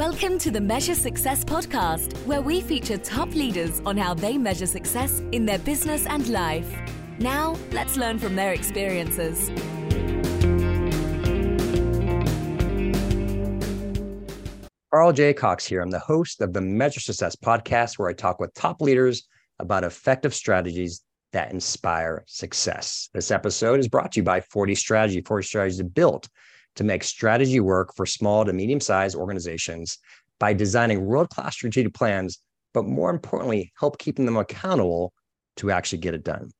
Welcome to the Measure Success podcast, where we feature top leaders on how they measure success in their business and life. Now, let's learn from their experiences. Carl J. Cox here. I'm the host of the Measure Success podcast, where I talk with top leaders about effective strategies that inspire success. This episode is brought to you by 40 Strategy. 40 Strategy is built to make strategy work for small to medium sized organizations by designing world class strategic plans, but more importantly, help keeping them accountable to actually get it done.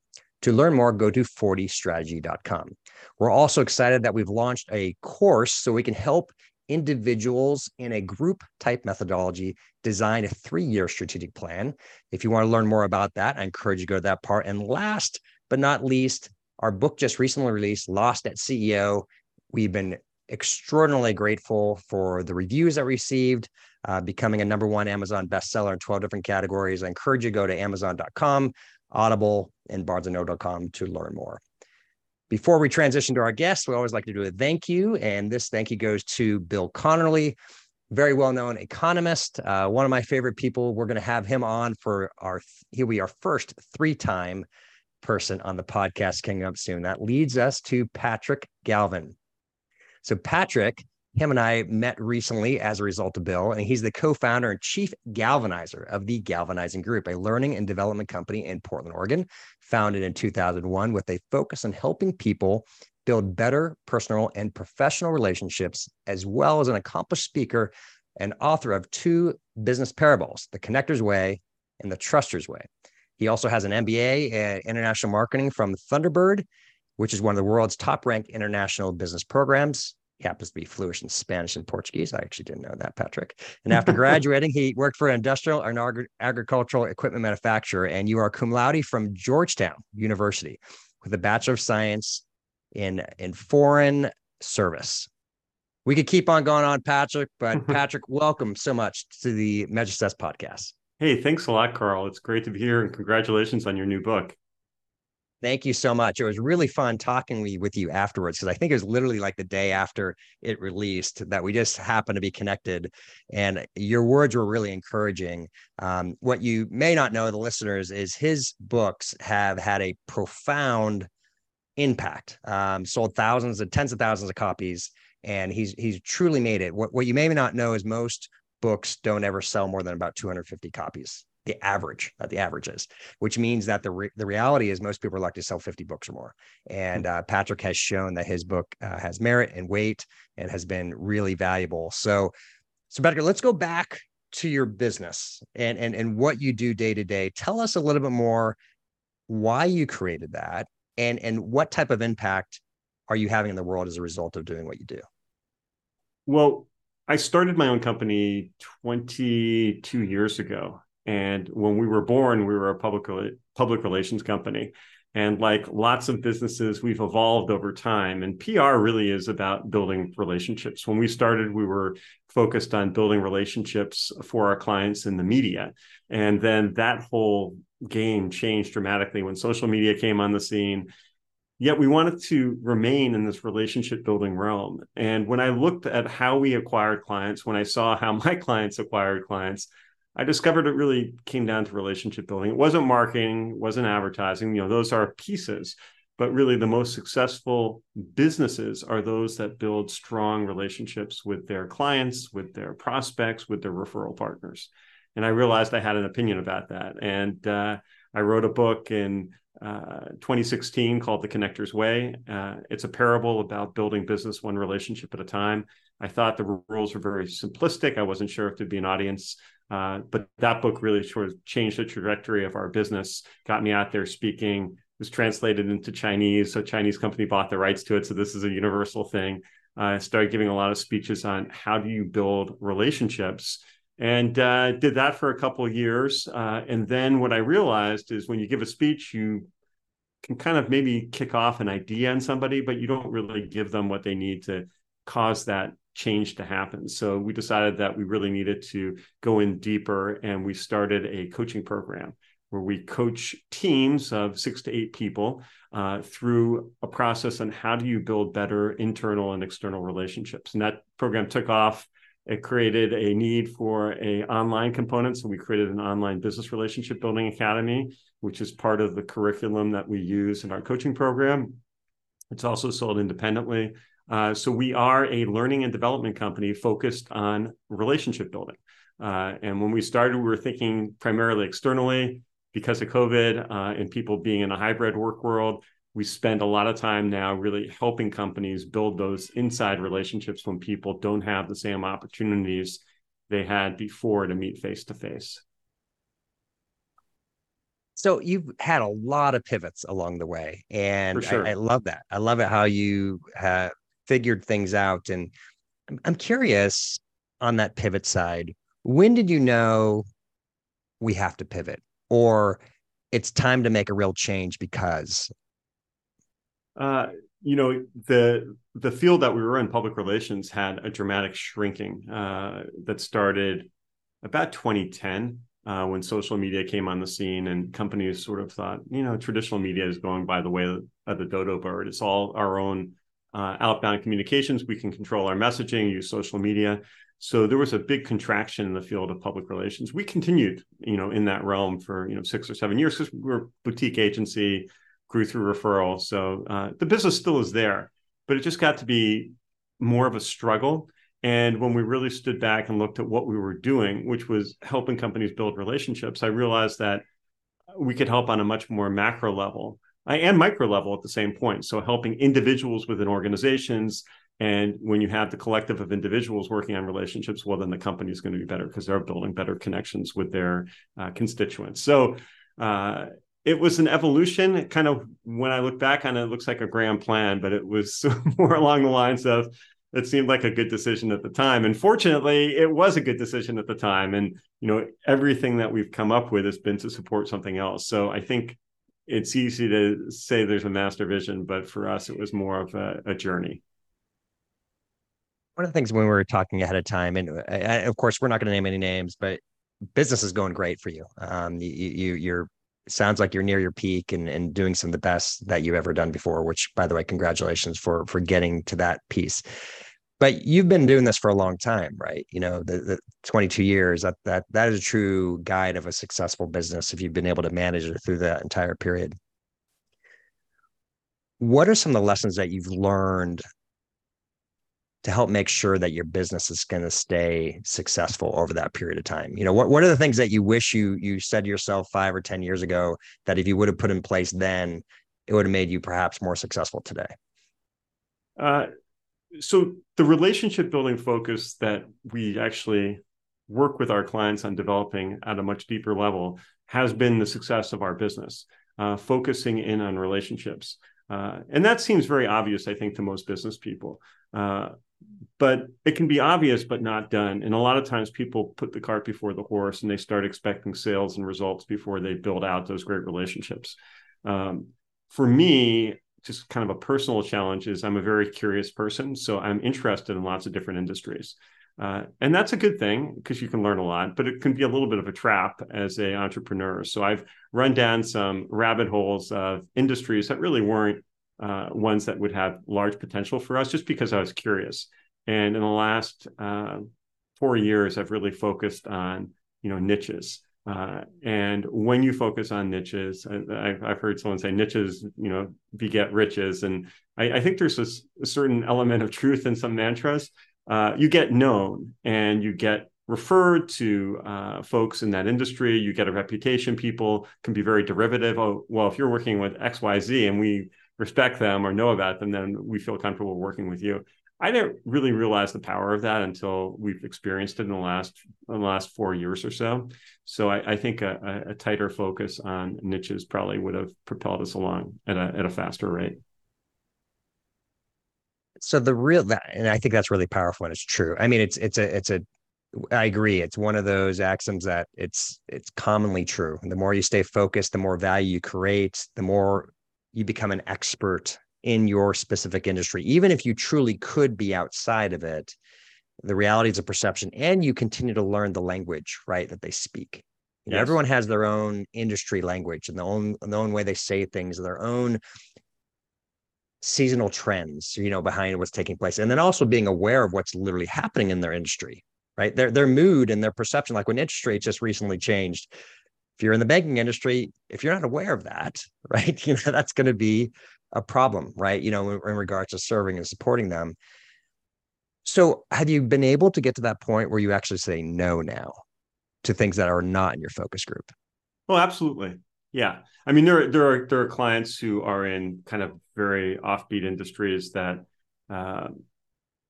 To learn more, go to 40strategy.com. We're also excited that we've launched a course so we can help individuals in a group type methodology design a three year strategic plan. If you want to learn more about that, I encourage you to go to that part. And last but not least, our book just recently released, Lost as CEO. We've been extraordinarily grateful for the reviews I received, uh, becoming a number one Amazon bestseller in 12 different categories. I encourage you to go to amazon.com, Audible, and barnesandnoble.com to learn more. Before we transition to our guests, we always like to do a thank you. And this thank you goes to Bill Conerly, very well known economist, uh, one of my favorite people. We're going to have him on for our, he'll be our first three time person on the podcast coming up soon. That leads us to Patrick Galvin. So, Patrick, him and I met recently as a result of Bill, and he's the co founder and chief galvanizer of the Galvanizing Group, a learning and development company in Portland, Oregon, founded in 2001 with a focus on helping people build better personal and professional relationships, as well as an accomplished speaker and author of two business parables, The Connector's Way and The Trusted Way. He also has an MBA in international marketing from Thunderbird, which is one of the world's top ranked international business programs. He happens to be fluent in Spanish and Portuguese. I actually didn't know that, Patrick. And after graduating, he worked for an industrial and agricultural equipment manufacturer. And you are cum laude from Georgetown University with a Bachelor of Science in, in Foreign Service. We could keep on going on, Patrick, but Patrick, welcome so much to the Measure Success podcast. Hey, thanks a lot, Carl. It's great to be here and congratulations on your new book. Thank you so much. It was really fun talking with you afterwards because I think it was literally like the day after it released that we just happened to be connected. And your words were really encouraging. Um, what you may not know, the listeners, is his books have had a profound impact, um, sold thousands and tens of thousands of copies. And he's he's truly made it. What, what you may not know is most books don't ever sell more than about 250 copies the average that the average is which means that the, re- the reality is most people are like to sell 50 books or more. And uh, patrick has shown that his book uh, has merit and weight and has been really valuable. So so patrick let's go back to your business and and, and what you do day to day. Tell us a little bit more why you created that and and what type of impact are you having in the world as a result of doing what you do? Well I started my own company 22 years ago and when we were born, we were a public public relations company. And like lots of businesses, we've evolved over time. And PR really is about building relationships. When we started, we were focused on building relationships for our clients in the media. And then that whole game changed dramatically when social media came on the scene. Yet we wanted to remain in this relationship building realm. And when I looked at how we acquired clients, when I saw how my clients acquired clients, I discovered it really came down to relationship building. It wasn't marketing, it wasn't advertising. You know, those are pieces, but really the most successful businesses are those that build strong relationships with their clients, with their prospects, with their referral partners. And I realized I had an opinion about that. And uh, I wrote a book in uh, 2016 called The Connector's Way. Uh, it's a parable about building business one relationship at a time. I thought the rules were very simplistic. I wasn't sure if there'd be an audience uh, but that book really sort of changed the trajectory of our business, got me out there speaking, was translated into Chinese. So a Chinese company bought the rights to it. So this is a universal thing. I uh, started giving a lot of speeches on how do you build relationships and uh, did that for a couple of years. Uh, and then what I realized is when you give a speech, you can kind of maybe kick off an idea on somebody, but you don't really give them what they need to cause that change to happen. So we decided that we really needed to go in deeper and we started a coaching program where we coach teams of six to eight people uh, through a process on how do you build better internal and external relationships. And that program took off It created a need for a online component, so we created an online business relationship building academy, which is part of the curriculum that we use in our coaching program. It's also sold independently. Uh, so we are a learning and development company focused on relationship building. Uh, and when we started, we were thinking primarily externally because of COVID uh, and people being in a hybrid work world we spend a lot of time now really helping companies build those inside relationships when people don't have the same opportunities they had before to meet face to face. So you've had a lot of pivots along the way, and sure. I, I, love that. I love it how you have figured things out. And I'm, curious on that pivot side. When did you know we have to pivot, or it's time to make a real change because uh, you know, the the field that we were in, public relations, had a dramatic shrinking uh, that started about 2010 uh, when social media came on the scene, and companies sort of thought, you know, traditional media is going by the way of the dodo bird. It's all our own uh, outbound communications. We can control our messaging, use social media. So there was a big contraction in the field of public relations. We continued, you know, in that realm for you know six or seven years because we're a boutique agency grew through referral. So uh, the business still is there, but it just got to be more of a struggle. And when we really stood back and looked at what we were doing, which was helping companies build relationships, I realized that we could help on a much more macro level and micro level at the same point. So helping individuals within organizations. And when you have the collective of individuals working on relationships, well, then the company is going to be better because they're building better connections with their uh, constituents. So uh, it was an evolution. Kind of when I look back on it, it looks like a grand plan, but it was more along the lines of it seemed like a good decision at the time. And fortunately, it was a good decision at the time. And you know, everything that we've come up with has been to support something else. So I think it's easy to say there's a master vision, but for us, it was more of a, a journey. One of the things when we were talking ahead of time, and uh, of course, we're not going to name any names, but business is going great for you. Um, you, you you're sounds like you're near your peak and, and doing some of the best that you've ever done before which by the way congratulations for for getting to that piece but you've been doing this for a long time right? You know the, the 22 years that that that is a true guide of a successful business if you've been able to manage it through that entire period. What are some of the lessons that you've learned to help make sure that your business is going to stay successful over that period of time? You know what, what are the things that you wish you you said to yourself five or ten years ago that if you would have put in place then it would have made you perhaps more successful today? Uh, so the relationship building focus that we actually work with our clients on developing at a much deeper level has been the success of our business uh, focusing in on relationships. Uh, and that seems very obvious i think to most business people. Uh, but it can be obvious but not done. And a lot of times people put the cart before the horse and they start expecting sales and results before they build out those great relationships. Um, for me just kind of a personal challenge is i'm a very curious person so i'm interested in lots of different industries. Uh, and that's a good thing because you can learn a lot but it can be a little bit of a trap as a entrepreneur. So i've run down some rabbit holes of industries that really weren't uh, ones that would have large potential for us just because i was curious. And in the last uh, four years, I've really focused on you know niches. Uh, and when you focus on niches, I, have heard someone say niches, you know, beget riches, and I, I think there's a, a, certain element of truth in some mantras. Uh, you get known, and you get referred to uh, folks in that industry. You get a reputation. People can be very derivative. Oh, well, if you're working with X, Y, Z, and we respect them or know about them, then we feel comfortable working with you. I didn't really realize the power of that until we've experienced it in the last in the last four years or so. So I, I think a, a, tighter focus on niches probably would have propelled us along at a at a faster rate. So the real that, and I think that's really powerful and it's true. I mean, it's it's a it's a I agree. It's one of those axioms that it's it's commonly true. The more you stay focused, the more value you create, the more you become an expert in your specific industry, even if you truly could be outside of it, the reality is a perception, and you continue to learn the language, right, that they speak. You know, yes. everyone has their own industry language and the own the own way they say things, their own seasonal trends, you know, behind what's taking place, and then also being aware of what's literally happening in their industry. right? Their their mood and their perception, like when interest rates just recently changed. If you're in the banking industry, if you're not aware of that, right, you know that's going to be a problem, right? You know, in, in regards to serving and supporting them. So, have you been able to get to that point where you actually say no now to things that are not in your focus group? Oh, absolutely. Yeah. I mean, there, there are there are clients who are in kind of very offbeat industries that uh,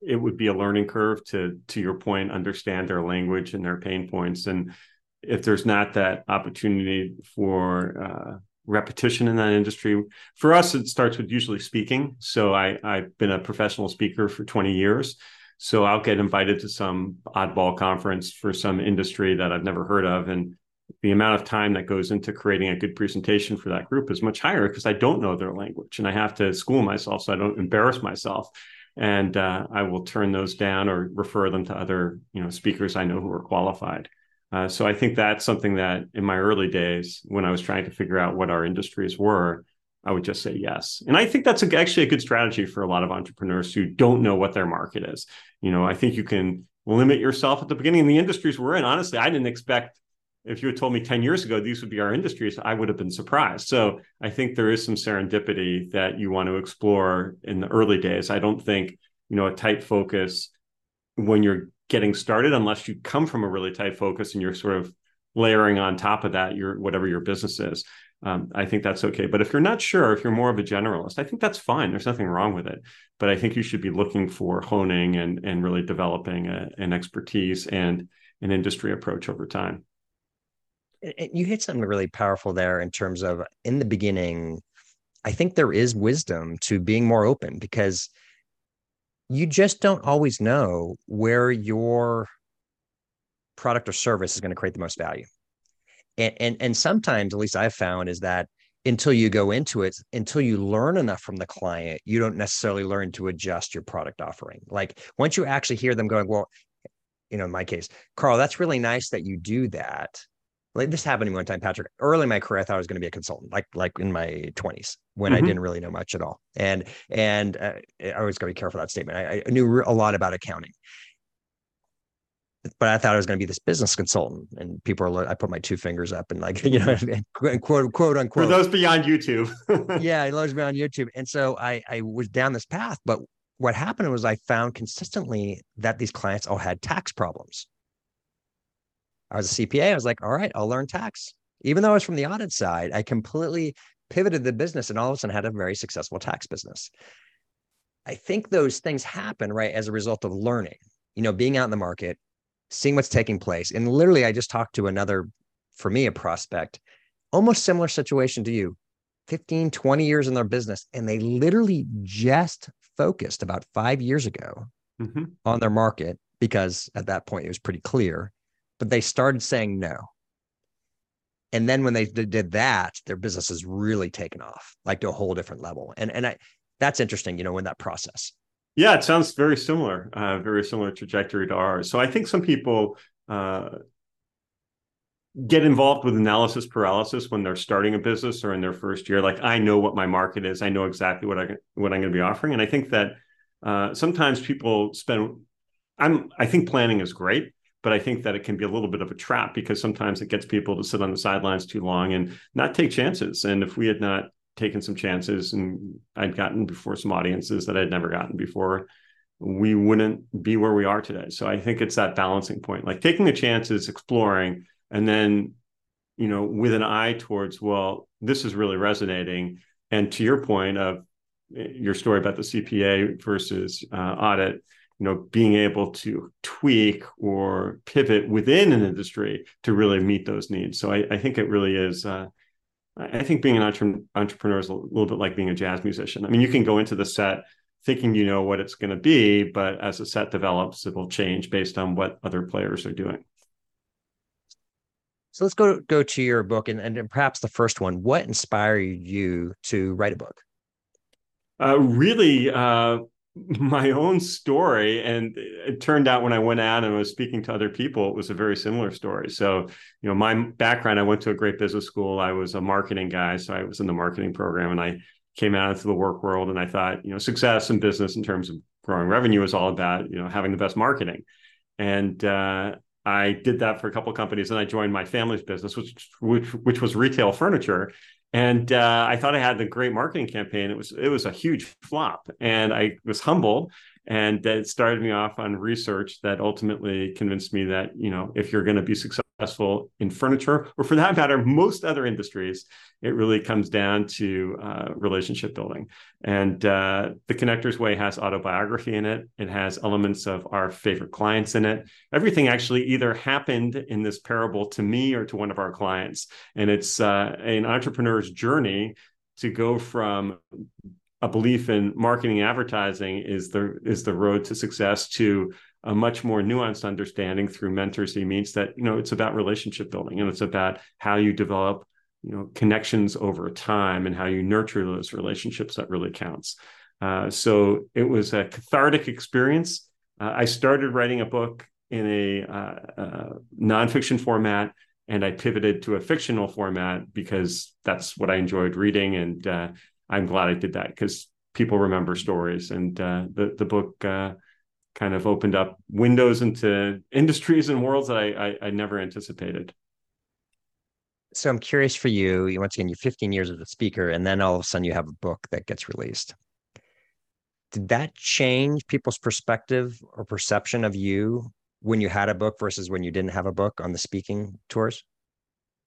it would be a learning curve to to your point, understand their language and their pain points. And if there's not that opportunity for uh, repetition in that industry, for us, it starts with usually speaking. So I I've been a professional speaker for 20 years. So I'll get invited to some oddball conference for some industry that I've never heard of. And the amount of time that goes into creating a good presentation for that group is much higher because I don't know their language and I have to school myself so I don't embarrass myself. And uh, I will turn those down or refer them to other, you know, speakers I know who are qualified. Uh, so I think that's something that in my early days, when I was trying to figure out what our industries were, I would just say yes. And I think that's a, actually a good strategy for a lot of entrepreneurs who don't know what their market is. You know, I think you can limit yourself at the beginning. In the industries we're in, honestly, I didn't expect if you had told me 10 years ago these would be our industries, I would have been surprised. So I think there is some serendipity that you want to explore in the early days. I don't think, you know, a tight focus when you're getting started, unless you come from a really tight focus and you're sort of layering on top of that your whatever your business is um, I think that's okay. But if you're not sure, if you're more of a generalist, I think that's fine. There's nothing wrong with it. But I think you should be looking for honing and and really developing a, an expertise and an industry approach over time. You hit something really powerful there in terms of in the beginning. I think there is wisdom to being more open because you just don't always know where your product or service is going to create the most value. And and and sometimes at least i've found is that until you go into it until you learn enough from the client you don't necessarily learn to adjust your product offering. Like once you actually hear them going well you know in my case carl that's really nice that you do that like this happened to me one time patrick early in my career i thought i was going to be a consultant like like in my 20s when mm-hmm. i didn't really know much at all and and uh, i always got to be careful that statement I, I knew a lot about accounting but I thought I was going to be this business consultant. And people are, I put my two fingers up and like, you know, quote, quote unquote. For those beyond YouTube. yeah, those beyond YouTube. And so I, I was down this path. But what happened was I found consistently that these clients all had tax problems. I was a CPA. I was like, all right, I'll learn tax. Even though I was from the audit side, I completely pivoted the business and all of a sudden had a very successful tax business. I think those things happen, right, as a result of learning, you know, being out in the market, seeing what's taking place. And literally, I just talked to another, for me, a prospect, almost similar situation to you, 15, 20 years in their business. And they literally just focused about five years ago mm-hmm. on their market because at that point it was pretty clear, but they started saying no. And then when they did that, their business has really taken off, like to a whole different level. And and I that's interesting, you know, in that process. Yeah, it sounds very similar, uh, very similar trajectory to ours. So I think some people uh, get involved with analysis paralysis when they're starting a business or in their first year. Like I know what my market is, I know exactly what I what I'm going to be offering, and I think that uh, sometimes people spend. I'm. I think planning is great, but I think that it can be a little bit of a trap because sometimes it gets people to sit on the sidelines too long and not take chances. And if we had not taken some chances and I'd gotten before some audiences that I'd never gotten before, we wouldn't be where we are today. So I think it's that balancing point, like taking the chances, exploring, and then, you know, with an eye towards, well, this is really resonating. And to your point of eh, your story about the CPA versus uh, audit, you know, being able to tweak or pivot within an industry to really meet those needs. So I, I think it really is. Uh, I think being an entre- entrepreneur is a little bit like being a jazz musician. I mean, you can go into the set thinking you know what it's going to be, but as the set develops, it will change based on what other players are doing. So let's go go to your book and, and perhaps the first one. What inspired you to write a book? Uh, really, uh, my own story and it turned out when i went out and was speaking to other people it was a very similar story so you know my background i went to a great business school i was a marketing guy so i was in the marketing program and i came out into the work world and i thought you know success in business in terms of growing revenue is all about you know having the best marketing and uh, I did that for a couple of companies, and I joined my family's business, which which which was retail furniture. And uh, I thought I had a great marketing campaign. It was it was a huge flop, and I was humbled and it started me off on research that ultimately convinced me that you know if you're going to be successful in furniture or for that matter most other industries it really comes down to uh, relationship building. And uh, the connectors way has autobiography in it. It has elements of our favorite clients in it. Everything actually either happened in this parable to me or to one of our clients. And it's uh, an entrepreneur's journey to go from a belief in marketing advertising is the is the road to success to a much more nuanced understanding through mentors he meets that you know it's about relationship building and it's about how you develop you know connections over time and how you nurture those relationships that really counts. Uh, so it was a cathartic experience. Uh, i started writing a book in a uh, uh nonfiction format and i pivoted to a fictional format because that's what i enjoyed reading and uh, I'm glad I did that because people remember stories, and uh, the the book kind of opened up windows into industries and worlds that I, I, I never anticipated. So I'm curious for you. You once again, you're 15 years as a speaker, and then all of a sudden you have a book that gets released. Did that change people's perspective or perception of you when you had a book versus when you didn't have a book on the speaking tours?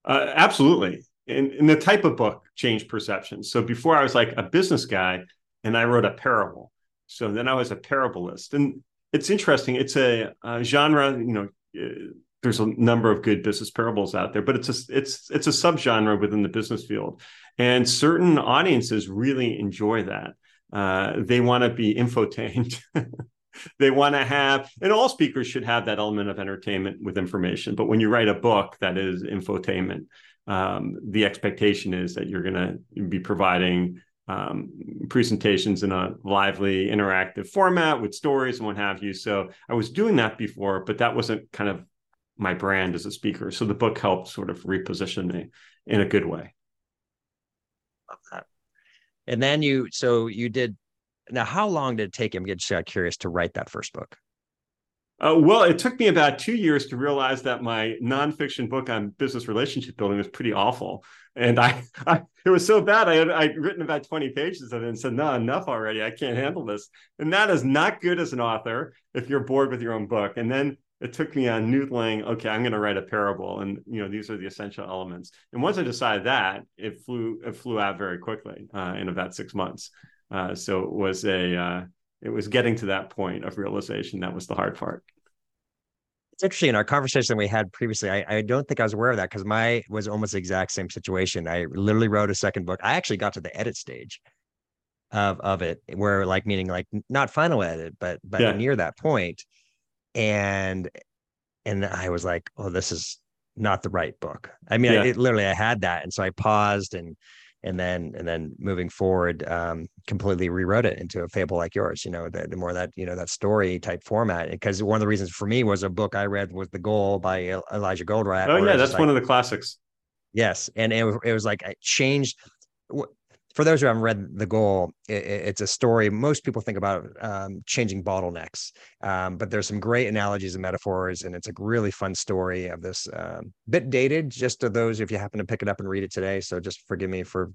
Uh, absolutely and, and the type of book changed perceptions. So before I was like a business guy and I wrote a parable. So then I was a parabolist. And it's interesting. It's a, a genre, you know, uh, there's a number of good business parables out there, but it's a it's it's a subgenre within the business field, and certain audiences really enjoy that. Uh, they want to be infotained. they want to have, and all speakers should have that element of entertainment with information. But when you write a book that is infotainment, um, the expectation is that you're going to be providing um, presentations in a lively, interactive format with stories and what have you. So I was doing that before, but that wasn't kind of my brand as a speaker. So the book helped sort of reposition me in a good way. Love that. And then you, so you did. Now, how long did it take him? Get curious to write that first book. Uh, well, it took me about two years to realize that my nonfiction book on business relationship building was pretty awful, and I, I it was so bad. I had I'd written about twenty pages of it and said, "No, enough already. I can't handle this." And that is not good as an author if you're bored with your own book. And then it took me on noodling. Okay, I'm going to write a parable, and you know these are the essential elements. And once I decided that, it flew it flew out very quickly uh, in about six months. Uh, so it was a uh, it was getting to that point of realization that was the hard part it's interesting in our conversation we had previously I, I don't think i was aware of that because my was almost the exact same situation i literally wrote a second book i actually got to the edit stage of of it where like meaning like not final edit but but yeah. near that point and and i was like oh this is not the right book i mean yeah. I, it, literally i had that and so i paused and and then and then moving forward um, completely rewrote it into a fable like yours you know the, the more that you know that story type format. Because one of the reasons for me was a book i read was the goal by eliyahu goldratt oh yeah that's one of the classics. Yes and it, it was like it changed for those who haven't read The Goal, it, it's a story. Most people think about um, changing bottlenecks, um, but there's some great analogies and metaphors, and it's a really fun story of this um, bit dated. Just to those, if you happen to pick it up and read it today, so just forgive me for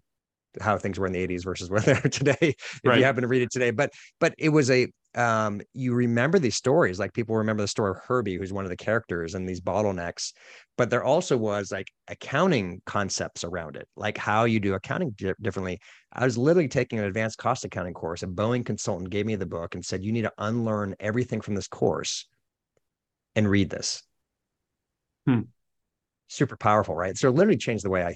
how things were in the 80s versus where they are today if right. you happen to read it today but but it was a um you remember these stories like people remember the story of herbie who's one of the characters and these bottlenecks but there also was like accounting concepts around it like how you do accounting di- differently. I was literally taking an advanced cost accounting course a boeing consultant gave me the book and said you need to unlearn everything from this course and read this. Hmm. super powerful right? So it literally changed the way i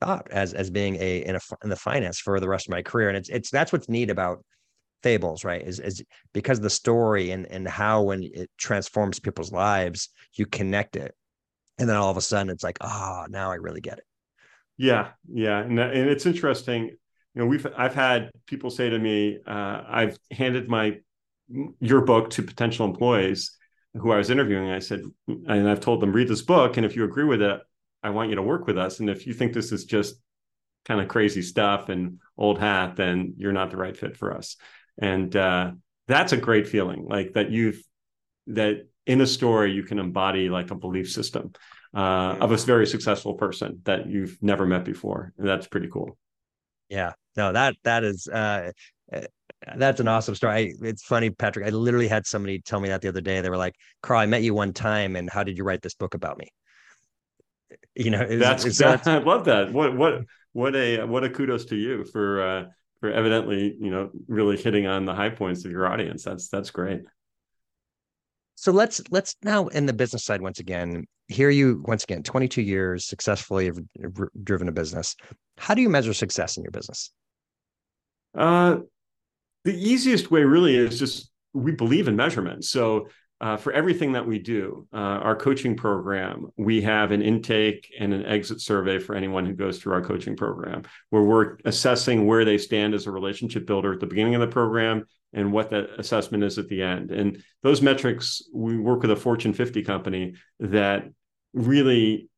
thought as as being a in a in the finance for the rest of my career and it's it's that's what's neat about fables right? Is is because the story and and how when it transforms people's lives you connect it. And then all of a sudden it's like oh now i really get it. Yeah yeah. And, and it's interesting you know we've i've had people say to me uh, i've handed my your book to potential employees who i was interviewing. I said and i've told them read this book and if you agree with it I want you to work with us. And if you think this is just kind of crazy stuff and old hat, then you're not the right fit for us. And uh, that's a great feeling, like that you've that in a story you can embody like a belief system uh, of a very successful person that you've never met before. And that's pretty cool. Yeah, no, that that is uh, uh that's an awesome story. I, it's funny, Patrick. I literally had somebody tell me that the other day. They were like, "Carl, I met you one time, and how did you write this book about me?" You know, that's, that, that's I love that. What what what a what a kudos to you for uh, for evidently you know really hitting on the high points of your audience. That's that's great. So let's let's now in the business side once again. Here you once again, 22 years successfully have driven a business. How do you measure success in your business? Uh, the easiest way really is just we believe in measurement. So uh, for everything that we do, uh, our coaching program, we have an intake and an exit survey for anyone who goes through our coaching program, where we're assessing where they stand as a relationship builder at the beginning of the program and what that assessment is at the end. And those metrics, we work with a Fortune 50 company that really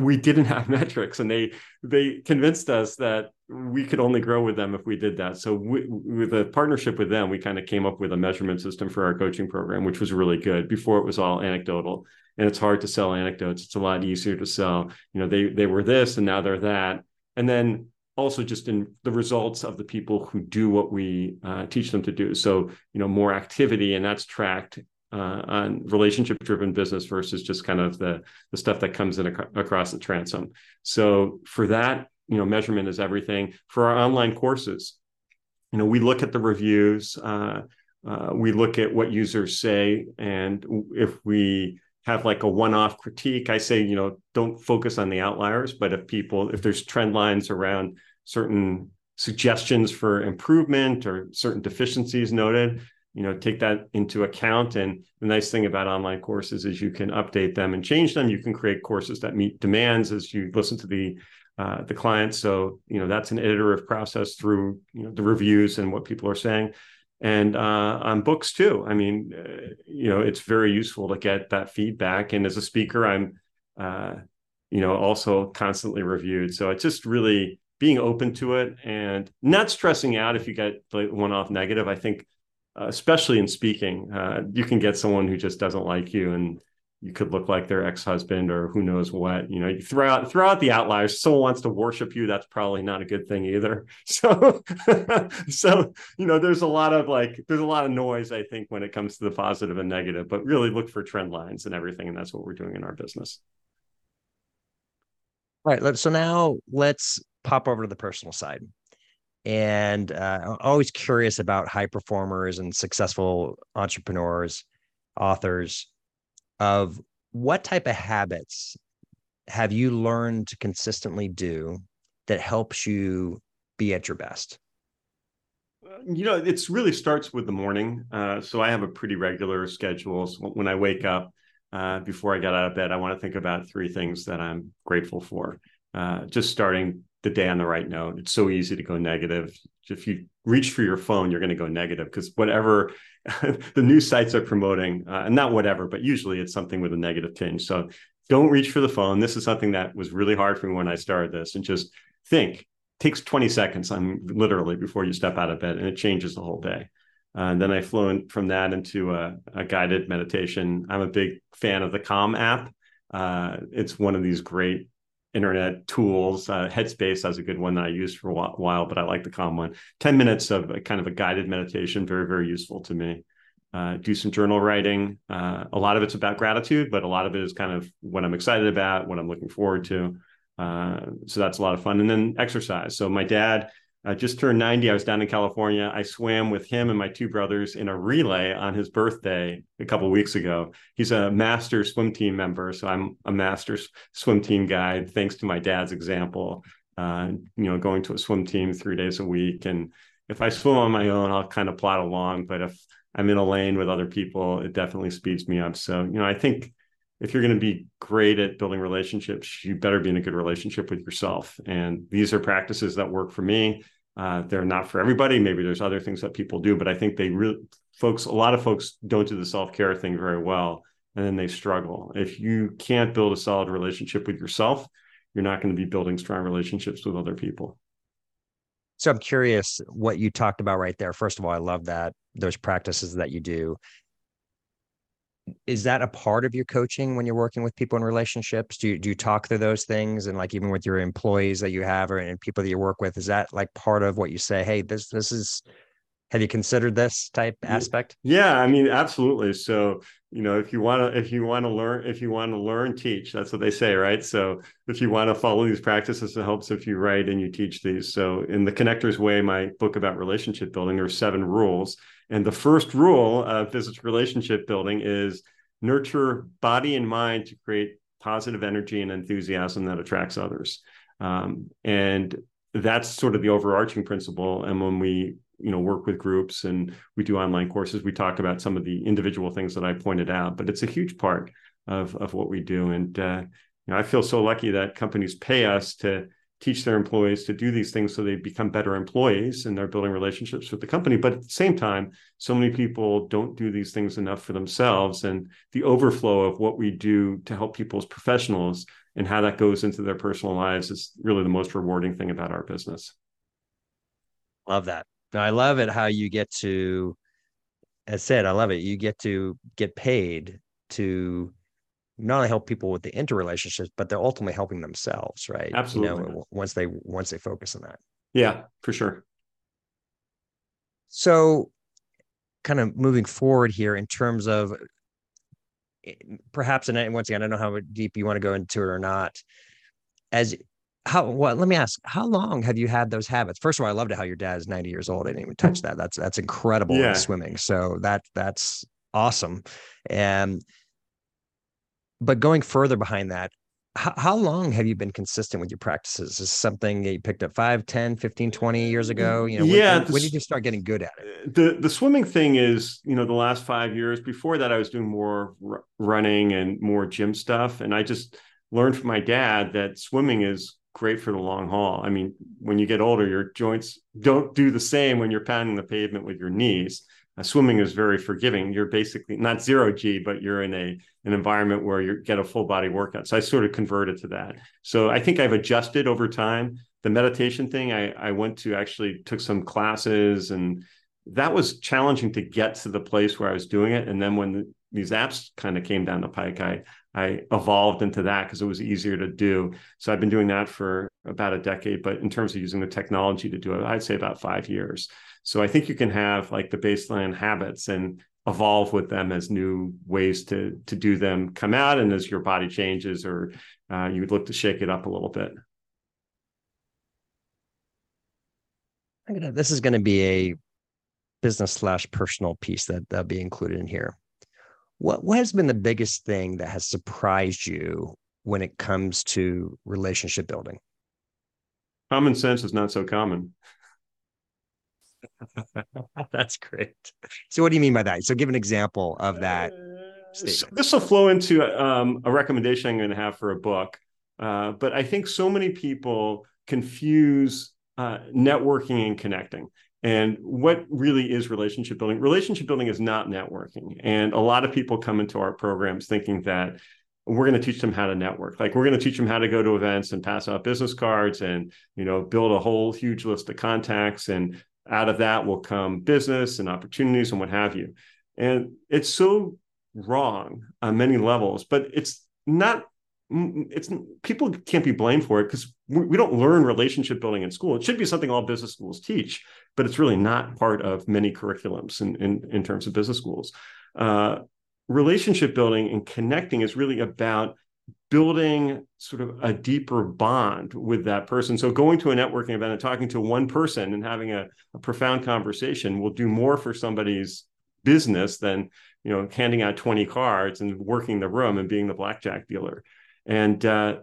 we didn't have metrics and they they convinced us that we could only grow with them if we did that. So we, with a partnership with them we kind of came up with a measurement system for our coaching program which was really good. Before it was all anecdotal and it's hard to sell anecdotes. It's a lot easier to sell. You know they they were this and now they're that. And then also just in the results of the people who do what we uh, teach them to do. So, you know, more activity, and that's tracked uh, on relationship driven business versus just kind of the the stuff that comes in ac- across the transom. So for that, you know, measurement is everything. For our online courses, you know, we look at the reviews, uh, uh, we look at what users say, and if we have like a one-off critique i say you know don't focus on the outliers but if people if there's trend lines around certain suggestions for improvement or certain deficiencies noted you know take that into account. And the nice thing about online courses is you can update them and change them. You can create courses that meet demands as you listen to the uh, the clients so you know that's an iterative process through you know the reviews and what people are saying. And uh, on books too. I mean uh, you know it's very useful to get that feedback. And as a speaker i'm uh, you know also constantly reviewed. So it's just really being open to it and not stressing out if you get like one off negative. I think, especially in speaking, uh, you can get someone who just doesn't like you and you could look like their ex-husband or who knows what you know you throw out throw out the outliers. Someone wants to worship you that's probably not a good thing either. So so you know there's a lot of like there's a lot of noise i think when it comes to the positive and negative but really look for trend lines and everything and that's what we're doing in our business. All right so now let's pop over to the personal side. And uh, always curious about high performers and successful entrepreneurs, authors, of what type of habits have you learned to consistently do that helps you be at your best? You know, it's really starts with the morning. Uh, so I have a pretty regular schedule. So when I wake up, uh, before I get out of bed, I want to think about three things that I'm grateful for. Uh, just starting the day on the right note. It's so easy to go negative. If you reach for your phone, you're going to go negative because whatever the news sites are promoting, uh, and not whatever, but usually it's something with a negative tinge. So don't reach for the phone. This is something that was really hard for me when I started this, and just think. It takes 20 seconds, I'm literally before you step out of bed, and it changes the whole day. Uh, and then I flew from that into a, a, guided meditation. I'm a big fan of the Calm app. Uh, it's one of these great internet tools. Uh, Headspace has a good one that I used for a while, but I like the Calm one. 10 minutes of a, kind of a guided meditation, very, very useful to me. Uh, do some journal writing. Uh, a lot of it's about gratitude, but a lot of it is kind of what I'm excited about, what I'm looking forward to. Uh, so that's a lot of fun. And then exercise. So my dad I just turned 90. I was down in California. I swam with him and my two brothers in a relay on his birthday a couple weeks ago. He's a master swim team member, so I'm a master swim team guy. Thanks to my dad's example, uh, you know, going to a swim team three days a week. And if I swim on my own, I'll kind of plod along. But if I'm in a lane with other people, it definitely speeds me up. So, you know, I think if you're going to be great at building relationships, you better be in a good relationship with yourself. And these are practices that work for me. Uh, they're not for everybody. Maybe there's other things that people do, but I think they really, folks, a lot of folks don't do the self care thing very well. And then they struggle. If you can't build a solid relationship with yourself, you're not going to be building strong relationships with other people. So I'm curious what you talked about right there. First of all, I love that those practices that you do is that a part of your coaching when you're working with people in relationships? Do you, do you talk through those things and like even with your employees that you have or and people that you work with, is that like part of what you say, hey, this this is have you considered this type aspect? Yeah, I mean, absolutely. So, you know, if you want to, if you want to learn, if you want to learn, teach. That's what they say, right? So, if you want to follow these practices, it helps if you write and you teach these. So, in the Connectors Way, my book about relationship building, there are seven rules, and the first rule of business relationship building is nurture body and mind to create positive energy and enthusiasm that attracts others. Um, and that's sort of the overarching principle. And when we you know work with groups and we do online courses. We talk about some of the individual things that i pointed out but it's a huge part of of what we do. And uh, you know i feel so lucky that companies pay us to teach their employees to do these things so they become better employees and they're building relationships with the company. But at the same time so many people don't do these things enough for themselves. And the overflow of what we do to help people as professionals and how that goes into their personal lives is really the most rewarding thing about our business. Love that I love it how you get to, as said, I love it. You get to get paid to not only help people with the interrelationships, but they're ultimately helping themselves, right? Absolutely. You know, once they once they focus on that. Yeah, for sure. So, kind of moving forward here in terms of eh, perhaps, and once again, I don't know how deep you want to go into it or not. As how well let me ask how long have you had those habits? First of all i loved it how your dad is 90 years old i didn't even touch that that's that's incredible yeah. in swimming so that that's awesome and but going further behind that how, how long have you been consistent with your practices? Is something you picked up 5 10 15 20 years ago? You know yeah when, when did you start getting good at it? uh, the the swimming thing is you know the last five years before that i was doing more r- running and more gym stuff and i just learned from my dad that swimming is great for the long haul. I mean, when you get older, your joints don't do the same when you're pounding the pavement with your knees. Uh, swimming is very forgiving. You're basically not zero G, but you're in a an environment where you get a full body workout. So I sort of converted to that. So I think I've adjusted over time. The meditation thing, I, I went to actually took some classes and that was challenging to get to the place where I was doing it. And then when the, these apps kind of came down the pike, I I evolved into that because it was easier to do. So I've been doing that for about a decade, but in terms of using the technology to do it, I'd say about five years. So I think you can have like the baseline habits and evolve with them as new ways to to do them come out, and as your body changes, or uh, you would look to shake it up a little bit. This is going to be a business slash personal piece that that'll be included in here. What what has been the biggest thing that has surprised you when it comes to relationship building? Common sense is not so common. That's great. So, what do you mean by that? So, give an example of that. So this will flow into um, a recommendation I'm going to have for a book. Uh, but I think so many people confuse uh, networking and connecting. And what really is relationship building? Relationship building is not networking. And a lot of people come into our programs thinking that we're going to teach them how to network. Like we're going to teach them how to go to events and pass out business cards and, you know, build a whole huge list of contacts. And out of that will come business and opportunities and what have you. And it's so wrong on many levels, but it's not it's people can't be blamed for it because we, don't learn relationship building in school. It should be something all business schools teach, but it's really not part of many curriculums in, in, in terms of business schools. Uh, relationship building and connecting is really about building sort of a deeper bond with that person. So going to a networking event and talking to one person and having a, a profound conversation will do more for somebody's business than you know handing out 20 cards and working the room and being the blackjack dealer. And uh,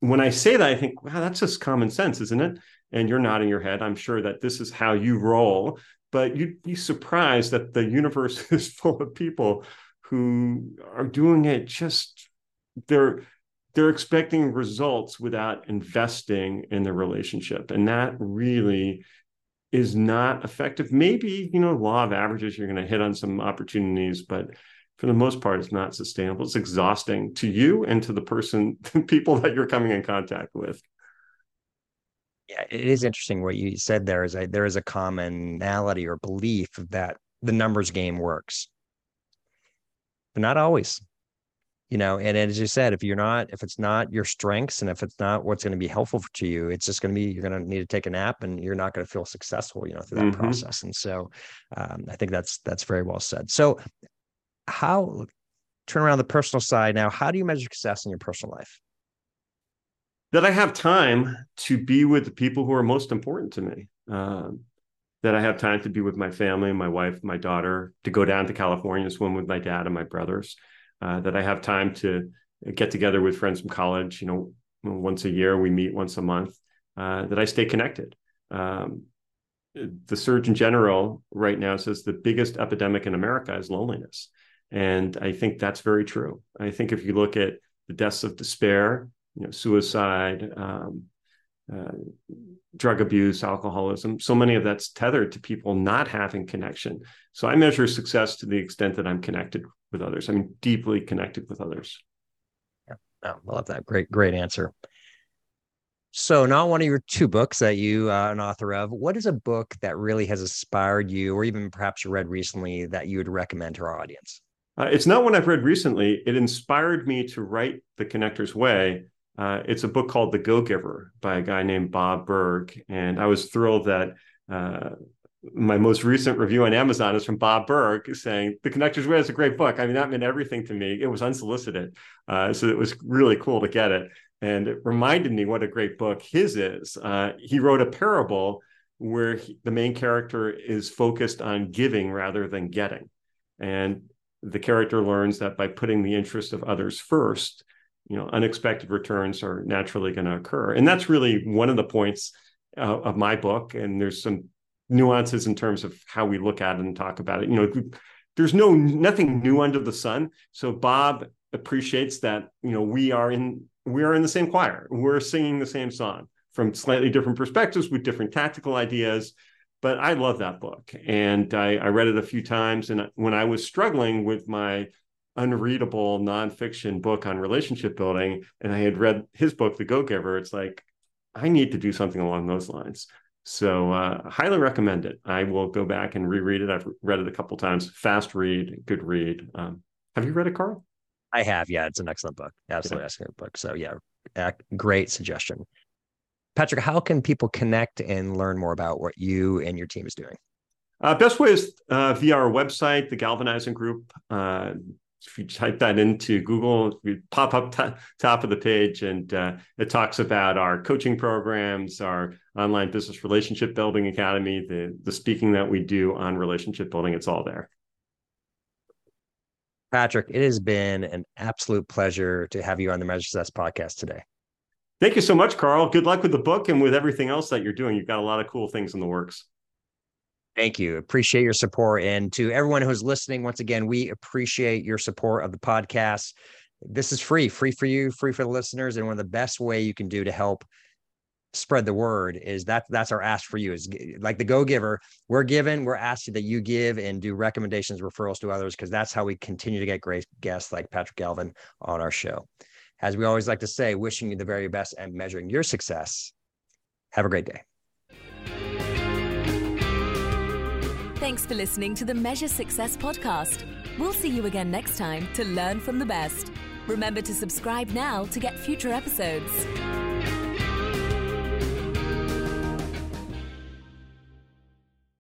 when I say that, I think, wow, that's just common sense, isn't it? And you're nodding your head. I'm sure that this is how you roll, but you'd be surprised that the universe is full of people who are doing it just they're they're expecting results without investing in the relationship and that really is not effective maybe you know law of averages you're going to hit on some opportunities but for the most part it's not sustainable it's exhausting to you and to the person people that you're coming in contact with it is interesting what you said there is a there is a commonality or belief that the numbers game works. but not always you know and as you said if you're not if it's not your strengths and if it's not what's going to be helpful to you it's just going to be you're going to need to take a nap and you're not going to feel successful you know through that mm-hmm. process and so um, i think that's that's very well said so how turn around the personal side now how do you measure success in your personal life that i have time to be with the people who are most important to me um, that i have time to be with my family my wife my daughter to go down to california swim with my dad and my brothers uh, that I have time to get together with friends from college. You know, once a year we meet once a month. Uh, that I stay connected. Um, the Surgeon General right now says the biggest epidemic in America is loneliness, and I think that's very true. I think if you look at the deaths of despair, you know, suicide. Um, uh, drug abuse, alcoholism. So many of that's tethered to people not having connection. So I measure success to the extent that I'm connected with others. I mean, deeply connected with others. Yeah, oh, I love that. Great, great answer. So, not one of your two books that you are uh, an author of. What is a book that really has inspired you, or even perhaps you read recently that you would recommend to our audience? Uh, it's not one I've read recently. It inspired me to write The Connector's Way. Uh, it's a book called The Go Giver by a guy named Bob Burg. And I was thrilled that uh, my most recent review on Amazon is from Bob Burg saying The Connector's Way is a great book. I mean, that meant everything to me. It was unsolicited. Uh, so it was really cool to get it. And it reminded me what a great book his is. Uh, he wrote a parable where he, the main character is focused on giving rather than getting. And the character learns that by putting the interest of others first, you know, unexpected returns are naturally going to occur. And that's really one of the points uh, of my book. And there's some nuances in terms of how we look at it and talk about it. You know, there's no nothing new under the sun. So Bob appreciates that you know we are in we are in the same choir. We're singing the same song from slightly different perspectives with different tactical ideas. But I love that book, and I, I read it a few times. And when I was struggling with my unreadable nonfiction book on relationship building, and I had read his book, The Go Giver, it's like I need to do something along those lines. So uh, highly recommend it. I will go back and reread it. I've read it a couple times. Fast read, good read. Um, have you read it, Carl? I have. Yeah, it's an excellent book. Absolutely yeah. excellent book. So yeah, great suggestion. Patrick, how can people connect and learn more about what you and your team is doing? Uh, best way is uh, via our website, the Galvanizing Group. Uh, if you type that into Google, you pop up t- top of the page, and uh, it talks about our coaching programs, our online business relationship building academy, the the speaking that we do on relationship building. It's all there. Patrick, it has been an absolute pleasure to have you on the Measure Success podcast today. Thank you so much, Carl. Good luck with the book and with everything else that you're doing. You've got a lot of cool things in the works. Thank you. Appreciate your support. And to everyone who's listening, once again, we appreciate your support of the podcast. This is free, free for you, free for the listeners. And one of the best way you can do to help spread the word is that that's our ask for you is like the go giver we're given we're asking that you give and do recommendations referrals to others because that's how we continue to get great guests like patrick galvin on our show as we always like to say wishing you the very best and measuring your success have a great day Thanks for listening to the Measure Success podcast. We'll see you again next time to learn from the best. Remember to subscribe now to get future episodes.